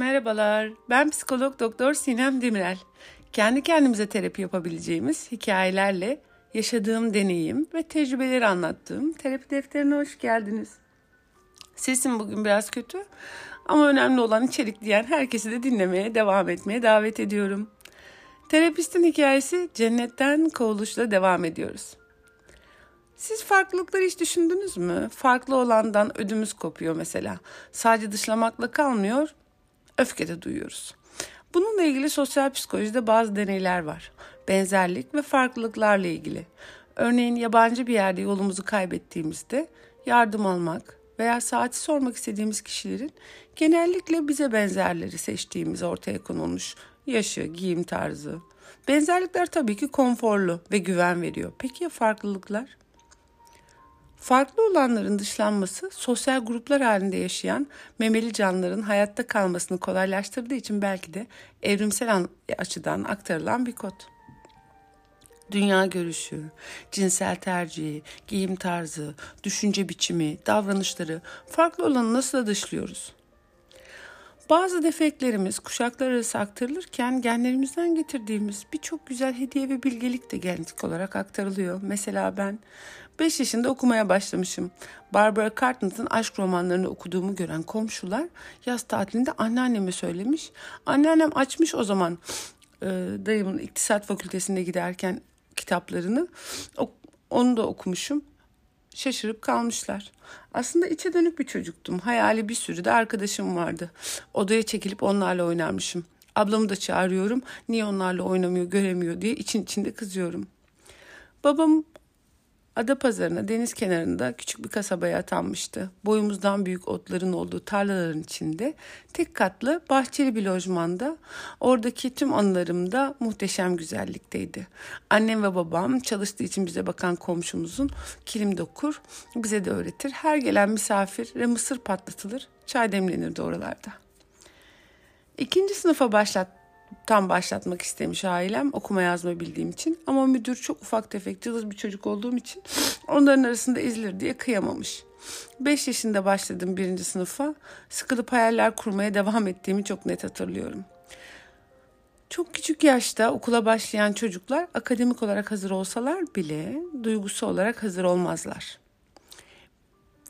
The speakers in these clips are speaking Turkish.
Merhabalar, ben psikolog doktor Sinem Demirel. Kendi kendimize terapi yapabileceğimiz hikayelerle yaşadığım deneyim ve tecrübeleri anlattığım terapi defterine hoş geldiniz. Sesim bugün biraz kötü ama önemli olan içerik diyen herkesi de dinlemeye devam etmeye davet ediyorum. Terapistin hikayesi cennetten kovuluşla devam ediyoruz. Siz farklılıkları hiç düşündünüz mü? Farklı olandan ödümüz kopuyor mesela. Sadece dışlamakla kalmıyor, öfke de duyuyoruz. Bununla ilgili sosyal psikolojide bazı deneyler var. Benzerlik ve farklılıklarla ilgili. Örneğin yabancı bir yerde yolumuzu kaybettiğimizde yardım almak veya saati sormak istediğimiz kişilerin genellikle bize benzerleri seçtiğimiz ortaya konulmuş yaşı, giyim tarzı. Benzerlikler tabii ki konforlu ve güven veriyor. Peki ya farklılıklar? Farklı olanların dışlanması sosyal gruplar halinde yaşayan memeli canlıların hayatta kalmasını kolaylaştırdığı için belki de evrimsel açıdan aktarılan bir kod. Dünya görüşü, cinsel tercihi, giyim tarzı, düşünce biçimi, davranışları farklı olanı nasıl dışlıyoruz? Bazı defeklerimiz kuşaklar arası aktarılırken genlerimizden getirdiğimiz birçok güzel hediye ve bilgelik de genetik olarak aktarılıyor. Mesela ben 5 yaşında okumaya başlamışım. Barbara Cartnett'ın aşk romanlarını okuduğumu gören komşular yaz tatilinde anneanneme söylemiş. Anneannem açmış o zaman e, dayımın iktisat fakültesinde giderken kitaplarını. O, onu da okumuşum şaşırıp kalmışlar. Aslında içe dönük bir çocuktum. Hayali bir sürü de arkadaşım vardı. Odaya çekilip onlarla oynarmışım. Ablamı da çağırıyorum. Niye onlarla oynamıyor, göremiyor diye için içinde kızıyorum. Babam Ada pazarına deniz kenarında küçük bir kasabaya atanmıştı. Boyumuzdan büyük otların olduğu tarlaların içinde tek katlı bahçeli bir lojmanda oradaki tüm anılarım da muhteşem güzellikteydi. Annem ve babam çalıştığı için bize bakan komşumuzun kilim dokur, bize de öğretir. Her gelen misafir ve mısır patlatılır, çay demlenirdi oralarda. İkinci sınıfa başlat tam başlatmak istemiş ailem okuma yazma bildiğim için. Ama müdür çok ufak tefek cılız bir çocuk olduğum için onların arasında ezilir diye kıyamamış. 5 yaşında başladım birinci sınıfa. Sıkılıp hayaller kurmaya devam ettiğimi çok net hatırlıyorum. Çok küçük yaşta okula başlayan çocuklar akademik olarak hazır olsalar bile duygusu olarak hazır olmazlar.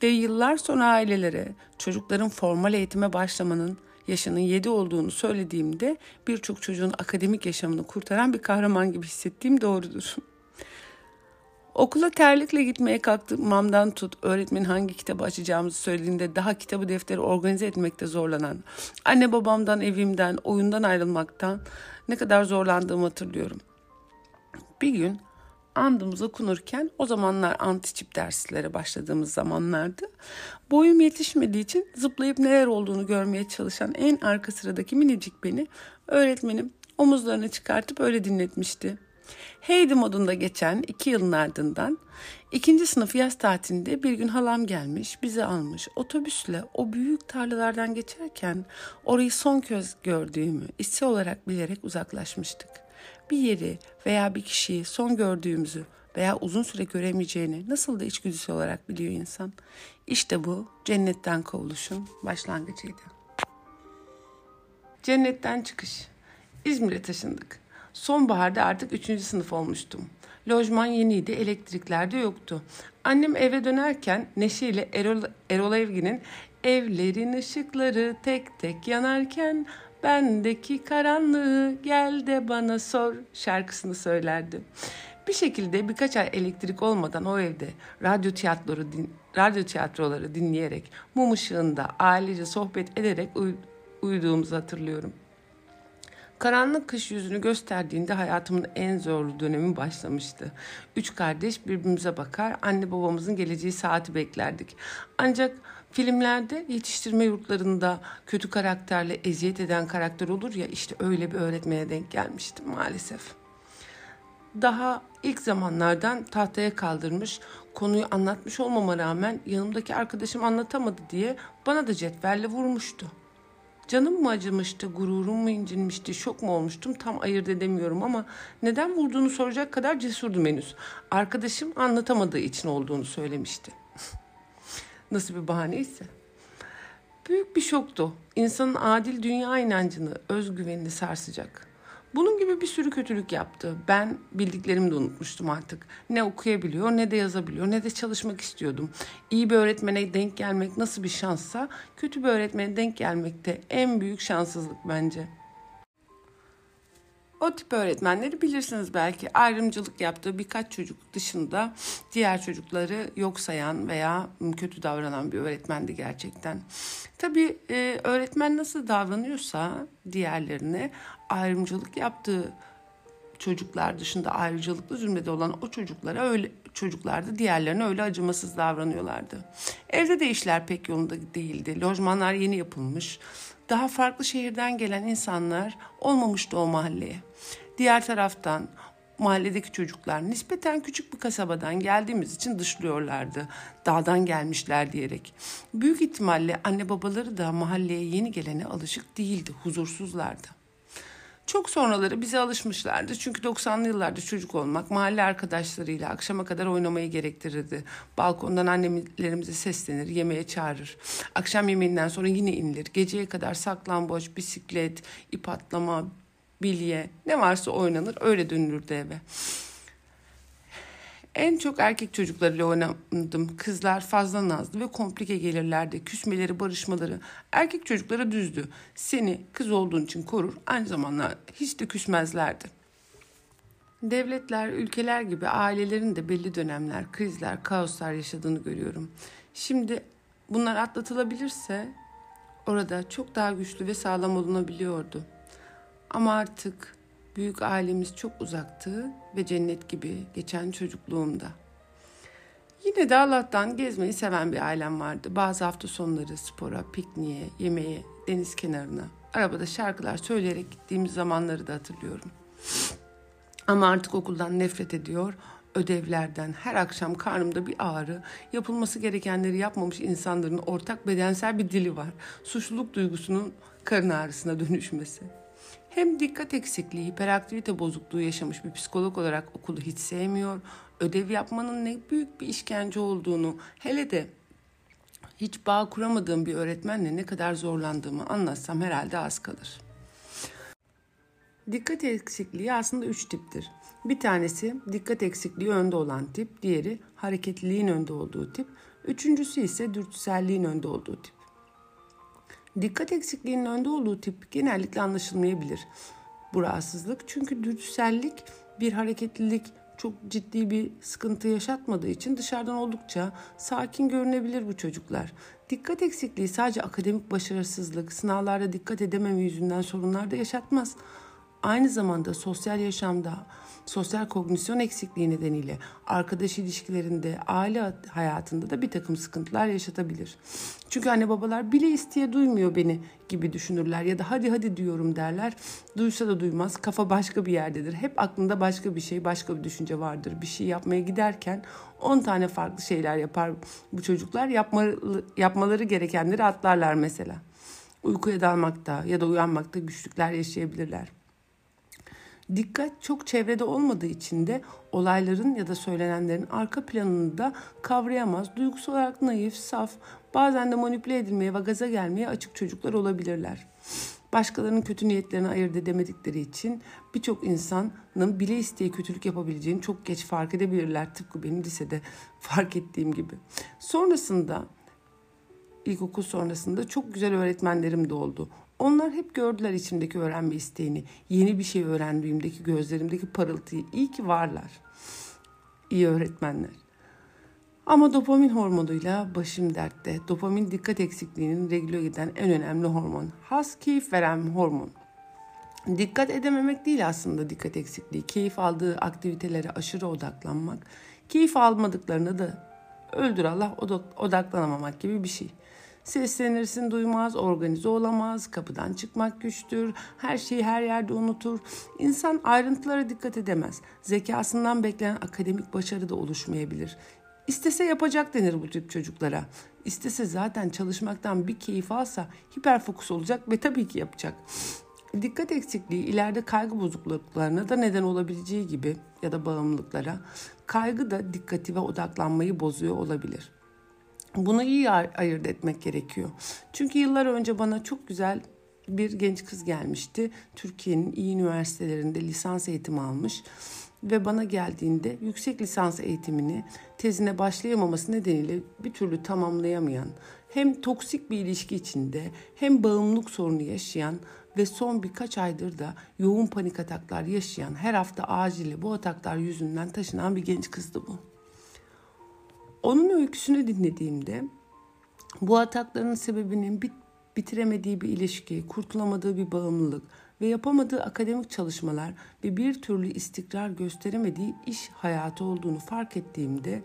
Ve yıllar sonra ailelere çocukların formal eğitime başlamanın yaşının 7 olduğunu söylediğimde birçok çocuğun akademik yaşamını kurtaran bir kahraman gibi hissettiğim doğrudur. Okula terlikle gitmeye kalktığımdan tut, öğretmenin hangi kitabı açacağımızı söylediğinde daha kitabı defteri organize etmekte zorlanan, anne babamdan, evimden, oyundan ayrılmaktan ne kadar zorlandığımı hatırlıyorum. Bir gün andımız okunurken o zamanlar antiçip derslere başladığımız zamanlardı. Boyum yetişmediği için zıplayıp neler olduğunu görmeye çalışan en arka sıradaki minicik beni öğretmenim omuzlarını çıkartıp öyle dinletmişti. Heidi modunda geçen iki yılın ardından ikinci sınıf yaz tatilinde bir gün halam gelmiş, bizi almış. Otobüsle o büyük tarlalardan geçerken orayı son kez gördüğümü hissi olarak bilerek uzaklaşmıştık bir yeri veya bir kişiyi son gördüğümüzü veya uzun süre göremeyeceğini nasıl da içgüdüsü olarak biliyor insan. İşte bu cennetten kovuluşun başlangıcıydı. Cennetten çıkış. İzmir'e taşındık. Sonbaharda artık üçüncü sınıf olmuştum. Lojman yeniydi, elektrikler de yoktu. Annem eve dönerken neşeyle Erol, Erol Evgin'in Evlerin ışıkları tek tek yanarken Bendeki karanlığı gel de bana sor şarkısını söylerdi. Bir şekilde birkaç ay elektrik olmadan o evde radyo tiyatroları, din, radyo tiyatroları dinleyerek mum ışığında ailece sohbet ederek uy, uyuduğumuzu hatırlıyorum. Karanlık kış yüzünü gösterdiğinde hayatımın en zorlu dönemi başlamıştı. Üç kardeş birbirimize bakar, anne babamızın geleceği saati beklerdik. Ancak Filmlerde yetiştirme yurtlarında kötü karakterle eziyet eden karakter olur ya işte öyle bir öğretmene denk gelmiştim maalesef. Daha ilk zamanlardan tahtaya kaldırmış, konuyu anlatmış olmama rağmen yanımdaki arkadaşım anlatamadı diye bana da cetvelle vurmuştu. Canım mı acımıştı, gururum mu incinmişti, şok mu olmuştum tam ayırt edemiyorum ama neden vurduğunu soracak kadar cesurdum henüz. Arkadaşım anlatamadığı için olduğunu söylemişti. Nasıl bir bahaneyse. Büyük bir şoktu. İnsanın adil dünya inancını, özgüvenini sarsacak. Bunun gibi bir sürü kötülük yaptı. Ben bildiklerimi de unutmuştum artık. Ne okuyabiliyor, ne de yazabiliyor, ne de çalışmak istiyordum. İyi bir öğretmene denk gelmek nasıl bir şanssa, kötü bir öğretmene denk gelmek de en büyük şanssızlık bence. O tip öğretmenleri bilirsiniz belki ayrımcılık yaptığı birkaç çocuk dışında diğer çocukları yok sayan veya kötü davranan bir öğretmendi gerçekten. Tabii e, öğretmen nasıl davranıyorsa diğerlerine ayrımcılık yaptığı çocuklar dışında ayrıcalıklı zümrede olan o çocuklara öyle çocuklar diğerlerine öyle acımasız davranıyorlardı. Evde de işler pek yolunda değildi. Lojmanlar yeni yapılmış. Daha farklı şehirden gelen insanlar olmamıştı o mahalleye. Diğer taraftan mahalledeki çocuklar nispeten küçük bir kasabadan geldiğimiz için dışlıyorlardı. Dağdan gelmişler diyerek. Büyük ihtimalle anne babaları da mahalleye yeni gelene alışık değildi, huzursuzlardı. Çok sonraları bize alışmışlardı. Çünkü 90'lı yıllarda çocuk olmak mahalle arkadaşlarıyla akşama kadar oynamayı gerektirirdi. Balkondan annelerimize seslenir, yemeğe çağırır. Akşam yemeğinden sonra yine inilir. Geceye kadar saklamboç, bisiklet, ip atlama, bilye ne varsa oynanır öyle dönülürdü eve. En çok erkek çocuklarıyla oynadım. Kızlar fazla nazlı ve komplike gelirlerdi. Küsmeleri, barışmaları. Erkek çocuklara düzdü. Seni kız olduğun için korur. Aynı zamanda hiç de küsmezlerdi. Devletler, ülkeler gibi ailelerin de belli dönemler, krizler, kaoslar yaşadığını görüyorum. Şimdi bunlar atlatılabilirse orada çok daha güçlü ve sağlam olunabiliyordu. Ama artık büyük ailemiz çok uzaktı ve cennet gibi geçen çocukluğumda. Yine de Allah'tan gezmeyi seven bir ailem vardı. Bazı hafta sonları spora, pikniğe, yemeğe, deniz kenarına, arabada şarkılar söyleyerek gittiğimiz zamanları da hatırlıyorum. Ama artık okuldan nefret ediyor, ödevlerden, her akşam karnımda bir ağrı, yapılması gerekenleri yapmamış insanların ortak bedensel bir dili var. Suçluluk duygusunun karın ağrısına dönüşmesi. Hem dikkat eksikliği, hiperaktivite bozukluğu yaşamış bir psikolog olarak okulu hiç sevmiyor, ödev yapmanın ne büyük bir işkence olduğunu, hele de hiç bağ kuramadığım bir öğretmenle ne kadar zorlandığımı anlatsam herhalde az kalır. Dikkat eksikliği aslında üç tiptir. Bir tanesi dikkat eksikliği önde olan tip, diğeri hareketliliğin önde olduğu tip, üçüncüsü ise dürtüselliğin önde olduğu tip. Dikkat eksikliğinin önde olduğu tip genellikle anlaşılmayabilir. Bu rahatsızlık çünkü dürtüsellik bir hareketlilik çok ciddi bir sıkıntı yaşatmadığı için dışarıdan oldukça sakin görünebilir bu çocuklar. Dikkat eksikliği sadece akademik başarısızlık, sınavlarda dikkat edememe yüzünden sorunlar da yaşatmaz. Aynı zamanda sosyal yaşamda sosyal kognisyon eksikliği nedeniyle arkadaş ilişkilerinde, aile hayatında da bir takım sıkıntılar yaşatabilir. Çünkü anne babalar bile isteye duymuyor beni gibi düşünürler ya da hadi hadi diyorum derler. Duysa da duymaz. Kafa başka bir yerdedir. Hep aklında başka bir şey, başka bir düşünce vardır. Bir şey yapmaya giderken 10 tane farklı şeyler yapar bu çocuklar. Yapmaları gerekenleri atlarlar mesela. Uykuya dalmakta ya da uyanmakta güçlükler yaşayabilirler. Dikkat çok çevrede olmadığı için de olayların ya da söylenenlerin arka planını da kavrayamaz. Duygusal olarak naif, saf, bazen de manipüle edilmeye ve gaza gelmeye açık çocuklar olabilirler. Başkalarının kötü niyetlerini ayırt edemedikleri için birçok insanın bile isteye kötülük yapabileceğini çok geç fark edebilirler. Tıpkı benim lisede fark ettiğim gibi. Sonrasında ilkokul sonrasında çok güzel öğretmenlerim de oldu. Onlar hep gördüler içimdeki öğrenme isteğini. Yeni bir şey öğrendiğimdeki gözlerimdeki parıltıyı. İyi ki varlar. İyi öğretmenler. Ama dopamin hormonuyla başım dertte. Dopamin dikkat eksikliğinin regüle eden en önemli hormon. Has keyif veren hormon. Dikkat edememek değil aslında dikkat eksikliği. Keyif aldığı aktivitelere aşırı odaklanmak. Keyif almadıklarına da öldür Allah odaklanamamak gibi bir şey. Seslenirsin duymaz, organize olamaz, kapıdan çıkmak güçtür, her şeyi her yerde unutur. İnsan ayrıntılara dikkat edemez. Zekasından beklenen akademik başarı da oluşmayabilir. İstese yapacak denir bu tip çocuklara. İstese zaten çalışmaktan bir keyif alsa hiperfokus olacak ve tabii ki yapacak. Dikkat eksikliği ileride kaygı bozukluklarına da neden olabileceği gibi ya da bağımlılıklara kaygı da dikkati ve odaklanmayı bozuyor olabilir. Bunu iyi ayırt etmek gerekiyor. Çünkü yıllar önce bana çok güzel bir genç kız gelmişti. Türkiye'nin iyi üniversitelerinde lisans eğitimi almış ve bana geldiğinde yüksek lisans eğitimini tezine başlayamaması nedeniyle bir türlü tamamlayamayan, hem toksik bir ilişki içinde hem bağımlılık sorunu yaşayan ve son birkaç aydır da yoğun panik ataklar yaşayan, her hafta acili bu ataklar yüzünden taşınan bir genç kızdı bu. Onun öyküsünü dinlediğimde bu atakların sebebinin bit bitiremediği bir ilişki, kurtulamadığı bir bağımlılık ve yapamadığı akademik çalışmalar ve bir türlü istikrar gösteremediği iş hayatı olduğunu fark ettiğimde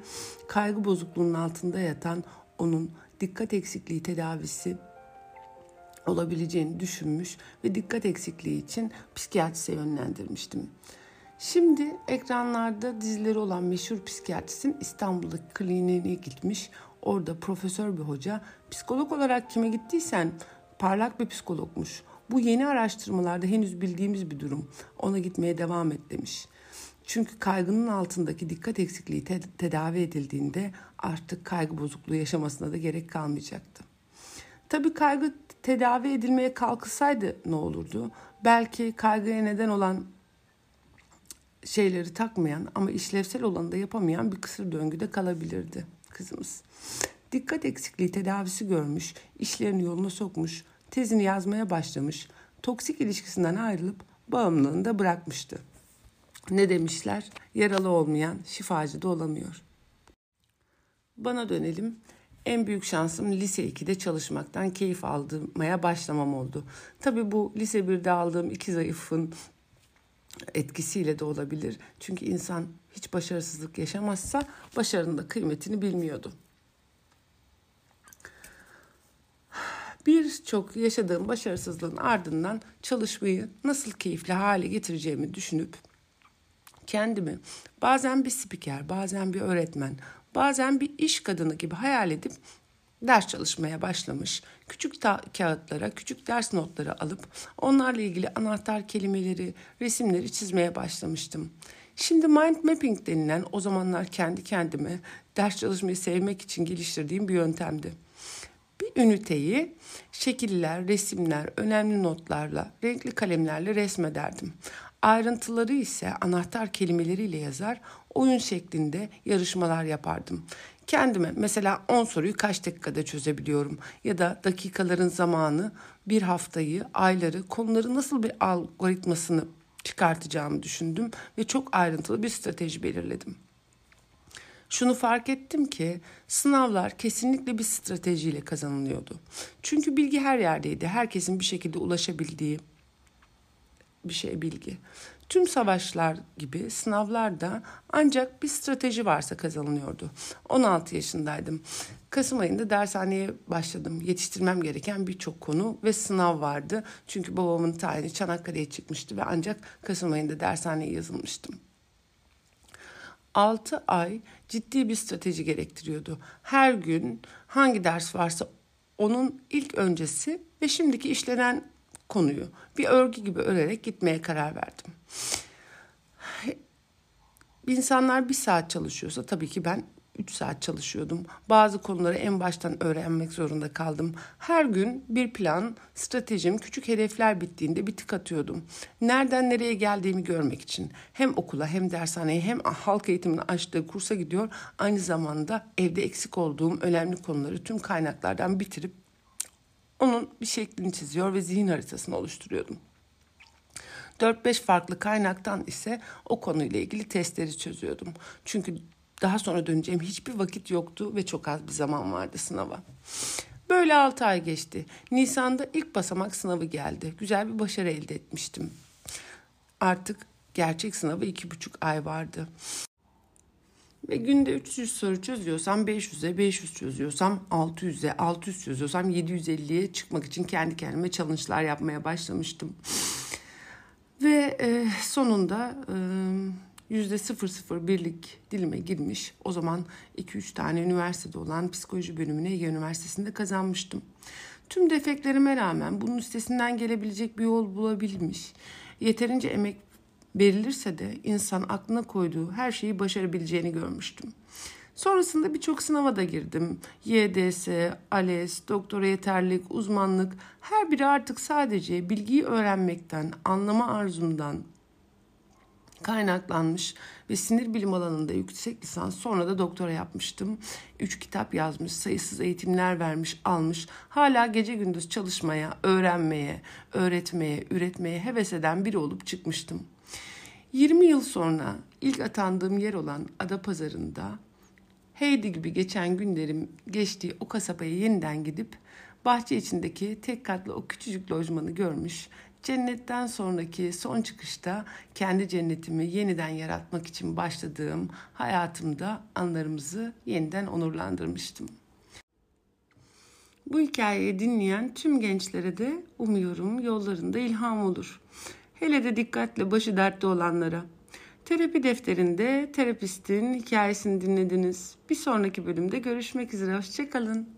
kaygı bozukluğunun altında yatan onun dikkat eksikliği tedavisi olabileceğini düşünmüş ve dikkat eksikliği için psikiyatrise yönlendirmiştim. Şimdi ekranlarda dizileri olan meşhur psikiyatristin İstanbul'daki kliniğine gitmiş. Orada profesör bir hoca psikolog olarak kime gittiysen parlak bir psikologmuş. Bu yeni araştırmalarda henüz bildiğimiz bir durum. Ona gitmeye devam et demiş. Çünkü kaygının altındaki dikkat eksikliği te- tedavi edildiğinde artık kaygı bozukluğu yaşamasına da gerek kalmayacaktı. Tabii kaygı tedavi edilmeye kalkılsaydı ne olurdu? Belki kaygıya neden olan şeyleri takmayan ama işlevsel olanı da yapamayan bir kısır döngüde kalabilirdi kızımız. Dikkat eksikliği tedavisi görmüş, işlerini yoluna sokmuş, tezini yazmaya başlamış, toksik ilişkisinden ayrılıp bağımlılığını da bırakmıştı. Ne demişler? Yaralı olmayan şifacı da olamıyor. Bana dönelim. En büyük şansım lise 2'de çalışmaktan keyif aldırmaya başlamam oldu. Tabii bu lise 1'de aldığım iki zayıfın etkisiyle de olabilir. Çünkü insan hiç başarısızlık yaşamazsa başarının da kıymetini bilmiyordu. Birçok yaşadığım başarısızlığın ardından çalışmayı nasıl keyifli hale getireceğimi düşünüp kendimi bazen bir spiker, bazen bir öğretmen, bazen bir iş kadını gibi hayal edip ders çalışmaya başlamış. Küçük kağıtlara, küçük ders notları alıp onlarla ilgili anahtar kelimeleri, resimleri çizmeye başlamıştım. Şimdi mind mapping denilen o zamanlar kendi kendime ders çalışmayı sevmek için geliştirdiğim bir yöntemdi. Bir üniteyi şekiller, resimler, önemli notlarla, renkli kalemlerle resmederdim. Ayrıntıları ise anahtar kelimeleriyle yazar, oyun şeklinde yarışmalar yapardım. Kendime mesela 10 soruyu kaç dakikada çözebiliyorum ya da dakikaların zamanı, bir haftayı, ayları, konuları nasıl bir algoritmasını çıkartacağımı düşündüm ve çok ayrıntılı bir strateji belirledim. Şunu fark ettim ki sınavlar kesinlikle bir stratejiyle kazanılıyordu. Çünkü bilgi her yerdeydi. Herkesin bir şekilde ulaşabildiği bir şey bilgi. Tüm savaşlar gibi sınavlarda ancak bir strateji varsa kazanılıyordu. 16 yaşındaydım. Kasım ayında dershaneye başladım. Yetiştirmem gereken birçok konu ve sınav vardı. Çünkü babamın tayini Çanakkale'ye çıkmıştı ve ancak Kasım ayında dershaneye yazılmıştım. 6 ay ciddi bir strateji gerektiriyordu. Her gün hangi ders varsa onun ilk öncesi ve şimdiki işlenen konuyu bir örgü gibi örerek gitmeye karar verdim. İnsanlar bir saat çalışıyorsa tabii ki ben 3 saat çalışıyordum. Bazı konuları en baştan öğrenmek zorunda kaldım. Her gün bir plan, stratejim, küçük hedefler bittiğinde bir tık atıyordum. Nereden nereye geldiğimi görmek için. Hem okula hem dershaneye hem halk eğitimini açtığı kursa gidiyor. Aynı zamanda evde eksik olduğum önemli konuları tüm kaynaklardan bitirip onun bir şeklini çiziyor ve zihin haritasını oluşturuyordum. 4-5 farklı kaynaktan ise o konuyla ilgili testleri çözüyordum. Çünkü daha sonra döneceğim hiçbir vakit yoktu ve çok az bir zaman vardı sınava. Böyle 6 ay geçti. Nisan'da ilk basamak sınavı geldi. Güzel bir başarı elde etmiştim. Artık gerçek sınavı iki buçuk ay vardı. Ve günde 300 soru çözüyorsam 500'e, 500 çözüyorsam 600'e, 600 çözüyorsam 750'ye çıkmak için kendi kendime challenge'lar yapmaya başlamıştım. Ve e, sonunda e, yüzde birlik dilime girmiş. O zaman 2-3 tane üniversitede olan psikoloji bölümüne Ege Üniversitesi'nde kazanmıştım. Tüm defeklerime rağmen bunun üstesinden gelebilecek bir yol bulabilmiş. Yeterince emek verilirse de insan aklına koyduğu her şeyi başarabileceğini görmüştüm. Sonrasında birçok sınava da girdim. YDS, ALES, doktora yeterlik, uzmanlık her biri artık sadece bilgiyi öğrenmekten, anlama arzumdan kaynaklanmış ve sinir bilim alanında yüksek lisans sonra da doktora yapmıştım. Üç kitap yazmış, sayısız eğitimler vermiş, almış. Hala gece gündüz çalışmaya, öğrenmeye, öğretmeye, üretmeye heves eden biri olup çıkmıştım. 20 yıl sonra ilk atandığım yer olan Adapazarı'nda Heidi gibi geçen günlerim geçtiği o kasabaya yeniden gidip bahçe içindeki tek katlı o küçücük lojmanı görmüş, cennetten sonraki son çıkışta kendi cennetimi yeniden yaratmak için başladığım hayatımda anlarımızı yeniden onurlandırmıştım. Bu hikayeyi dinleyen tüm gençlere de umuyorum yollarında ilham olur. Hele de dikkatle başı dertte olanlara. Terapi defterinde terapistin hikayesini dinlediniz. Bir sonraki bölümde görüşmek üzere. Hoşçakalın.